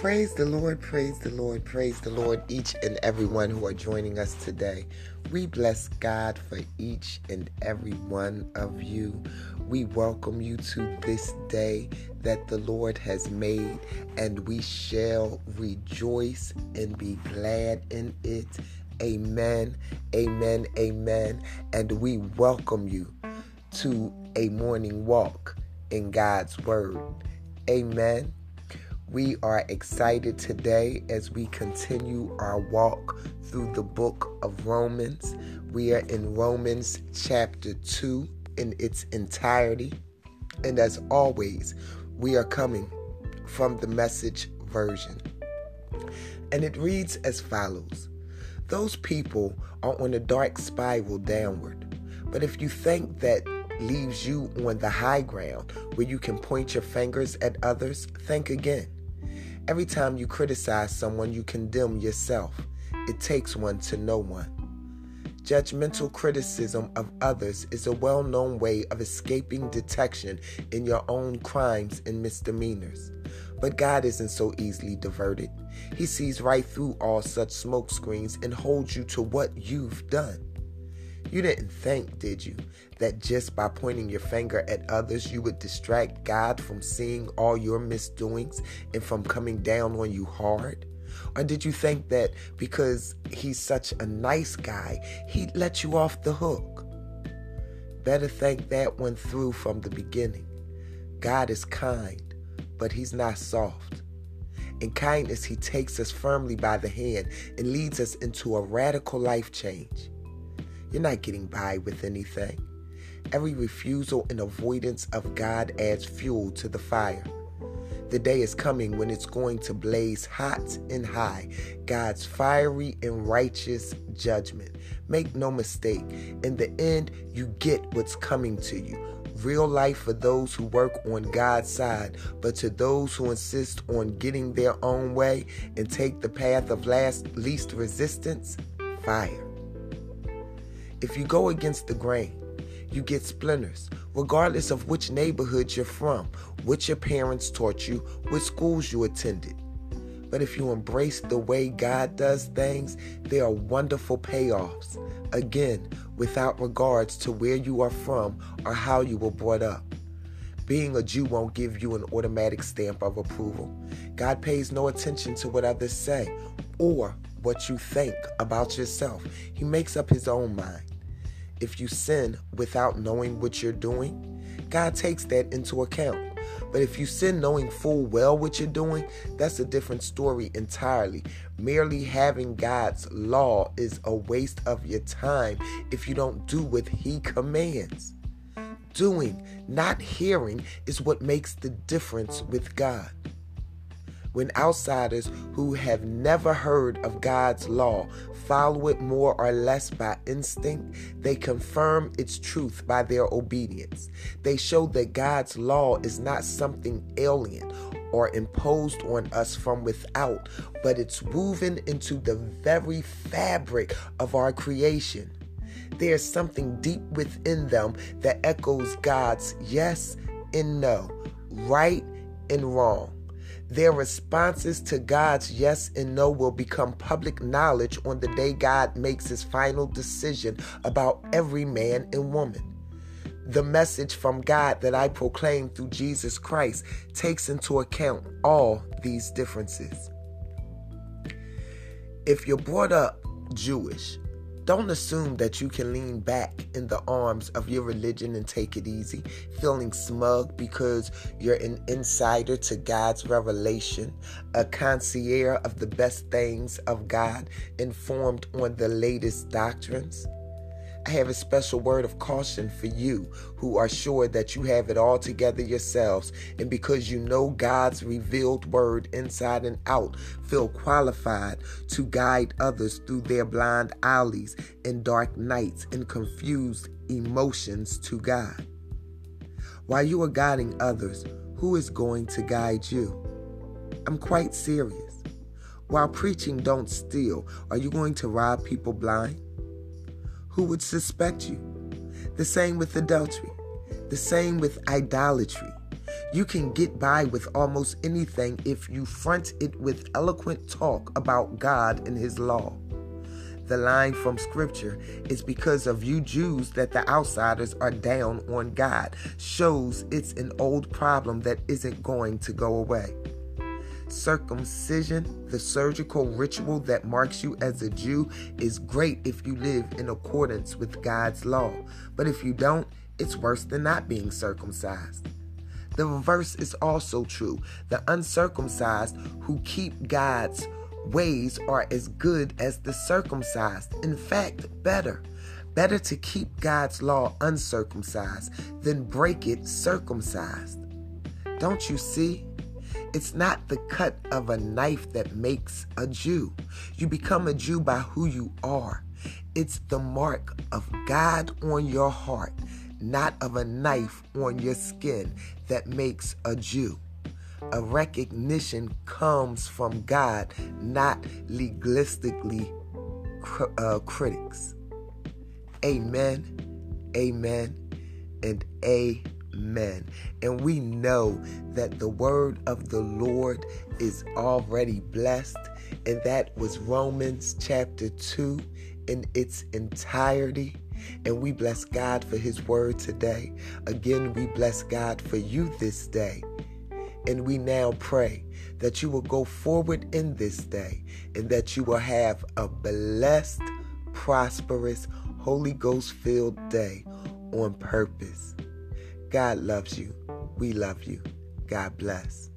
Praise the Lord, praise the Lord, praise the Lord, each and everyone who are joining us today. We bless God for each and every one of you. We welcome you to this day that the Lord has made, and we shall rejoice and be glad in it. Amen, amen, amen. And we welcome you to a morning walk in God's Word. Amen. We are excited today as we continue our walk through the book of Romans. We are in Romans chapter 2 in its entirety. And as always, we are coming from the message version. And it reads as follows Those people are on a dark spiral downward. But if you think that leaves you on the high ground where you can point your fingers at others, think again. Every time you criticize someone, you condemn yourself. It takes one to know one. Judgmental criticism of others is a well known way of escaping detection in your own crimes and misdemeanors. But God isn't so easily diverted. He sees right through all such smokescreens and holds you to what you've done. You didn't think, did you, that just by pointing your finger at others, you would distract God from seeing all your misdoings and from coming down on you hard? Or did you think that because he's such a nice guy, he'd let you off the hook? Better think that one through from the beginning. God is kind, but he's not soft. In kindness, he takes us firmly by the hand and leads us into a radical life change. You're not getting by with anything. Every refusal and avoidance of God adds fuel to the fire. The day is coming when it's going to blaze hot and high, God's fiery and righteous judgment. Make no mistake, in the end, you get what's coming to you. Real life for those who work on God's side, but to those who insist on getting their own way and take the path of last least resistance, fire. If you go against the grain, you get splinters, regardless of which neighborhood you're from, which your parents taught you, which schools you attended. But if you embrace the way God does things, there are wonderful payoffs. Again, without regards to where you are from or how you were brought up. Being a Jew won't give you an automatic stamp of approval. God pays no attention to what others say or what you think about yourself. He makes up his own mind if you sin without knowing what you're doing, God takes that into account. But if you sin knowing full well what you're doing, that's a different story entirely. Merely having God's law is a waste of your time if you don't do what He commands. Doing, not hearing, is what makes the difference with God when outsiders who have never heard of God's law follow it more or less by instinct, they confirm its truth by their obedience. They show that God's law is not something alien or imposed on us from without, but it's woven into the very fabric of our creation. There's something deep within them that echoes God's yes and no, right and wrong. Their responses to God's yes and no will become public knowledge on the day God makes his final decision about every man and woman. The message from God that I proclaim through Jesus Christ takes into account all these differences. If you're brought up Jewish, don't assume that you can lean back in the arms of your religion and take it easy, feeling smug because you're an insider to God's revelation, a concierge of the best things of God, informed on the latest doctrines. I have a special word of caution for you who are sure that you have it all together yourselves, and because you know God's revealed word inside and out, feel qualified to guide others through their blind alleys and dark nights and confused emotions to God. While you are guiding others, who is going to guide you? I'm quite serious. While preaching don't steal, are you going to rob people blind? Who would suspect you. The same with adultery, the same with idolatry. You can get by with almost anything if you front it with eloquent talk about God and His law. The line from Scripture is because of you Jews that the outsiders are down on God shows it's an old problem that isn't going to go away. Circumcision, the surgical ritual that marks you as a Jew, is great if you live in accordance with God's law. But if you don't, it's worse than not being circumcised. The reverse is also true. The uncircumcised who keep God's ways are as good as the circumcised. In fact, better. Better to keep God's law uncircumcised than break it circumcised. Don't you see? It's not the cut of a knife that makes a Jew. You become a Jew by who you are. It's the mark of God on your heart, not of a knife on your skin, that makes a Jew. A recognition comes from God, not legalistically uh, critics. Amen, amen, and amen. Amen. And we know that the word of the Lord is already blessed. And that was Romans chapter 2 in its entirety. And we bless God for his word today. Again, we bless God for you this day. And we now pray that you will go forward in this day and that you will have a blessed, prosperous, Holy Ghost filled day on purpose. God loves you. We love you. God bless.